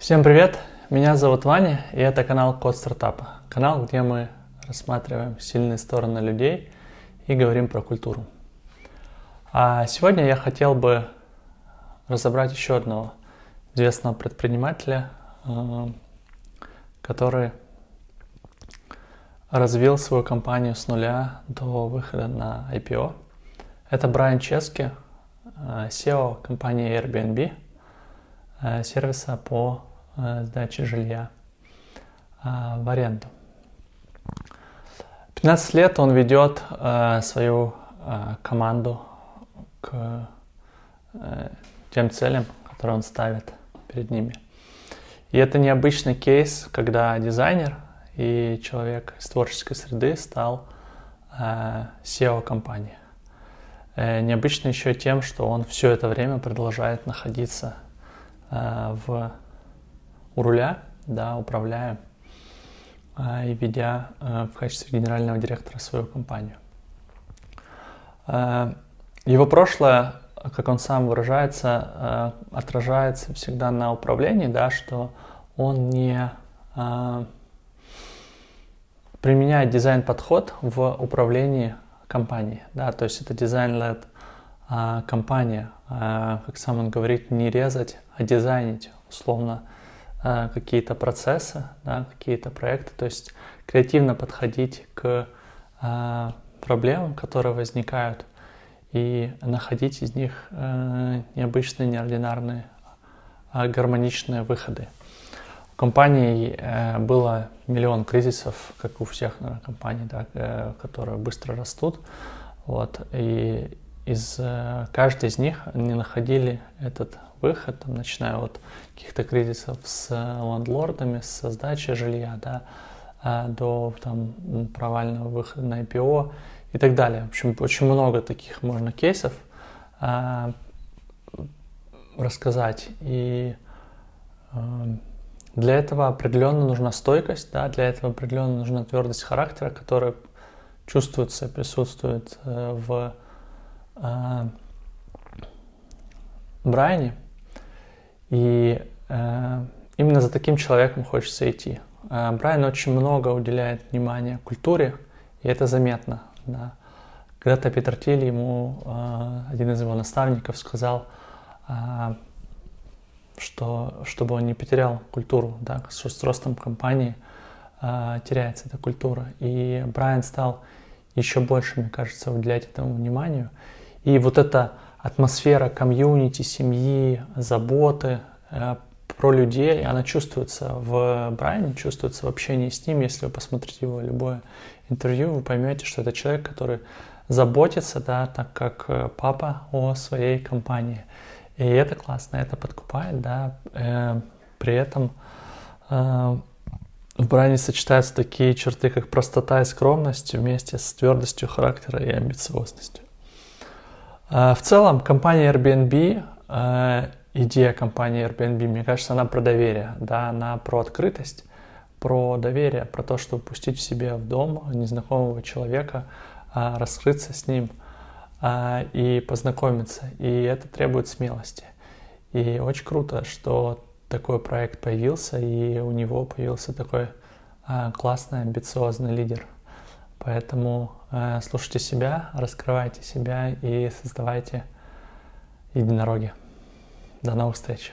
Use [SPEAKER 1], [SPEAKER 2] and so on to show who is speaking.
[SPEAKER 1] Всем привет! Меня зовут Ваня, и это канал Код Стартапа. Канал, где мы рассматриваем сильные стороны людей и говорим про культуру. А сегодня я хотел бы разобрать еще одного известного предпринимателя, э, который развил свою компанию с нуля до выхода на IPO. Это Брайан Чески, э, SEO компании Airbnb, э, сервиса по сдаче жилья в аренду. 15 лет он ведет свою команду к тем целям, которые он ставит перед ними. И это необычный кейс, когда дизайнер и человек из творческой среды стал э, SEO компании. Э, необычно еще тем, что он все это время продолжает находиться э, в, у руля, да, управляя э, и ведя э, в качестве генерального директора свою компанию. Э, его прошлое как он сам выражается, э, отражается всегда на управлении, да, что он не э, применяет дизайн-подход в управлении компанией, да, то есть это дизайн-лед э, компания, как сам он говорит, не резать, а дизайнить, условно, какие-то процессы, да, какие-то проекты, то есть креативно подходить к проблемам, которые возникают, и находить из них э, необычные, неординарные, гармоничные выходы. У компании э, было миллион кризисов, как у всех наверное, компаний, да, э, которые быстро растут. Вот, и из э, каждой из них они находили этот выход, там, начиная от каких-то кризисов с лендлордами, с сдачей жилья, да, э, до там, провального выхода на IPO и так далее. В общем, очень много таких можно кейсов э, рассказать. И э, для этого определенно нужна стойкость, да, для этого определенно нужна твердость характера, которая чувствуется, присутствует э, в э, Брайане. И э, именно за таким человеком хочется идти. Э, Брайан очень много уделяет внимания культуре, и это заметно да. Когда-то Питер Тиль, ему э, один из его наставников сказал, э, что чтобы он не потерял культуру, да, что с ростом компании э, теряется эта культура. И Брайан стал еще больше, мне кажется, уделять этому вниманию. И вот эта атмосфера комьюнити, семьи, заботы э, про людей, она чувствуется в Брайане, чувствуется в общении с ним. Если вы посмотрите его любое интервью, вы поймете, что это человек, который заботится, да, так как э, папа о своей компании. И это классно, это подкупает, да. Э, при этом в Брайане сочетаются такие черты, как простота и скромность вместе с твердостью характера и амбициозностью. Э, в целом, компания Airbnb, э, идея компании Airbnb, мне кажется, она про доверие, да, она про открытость про доверие, про то, чтобы пустить в себе в дом незнакомого человека, а, раскрыться с ним а, и познакомиться. И это требует смелости. И очень круто, что такой проект появился, и у него появился такой а, классный, амбициозный лидер. Поэтому слушайте себя, раскрывайте себя и создавайте единороги. До новых встреч!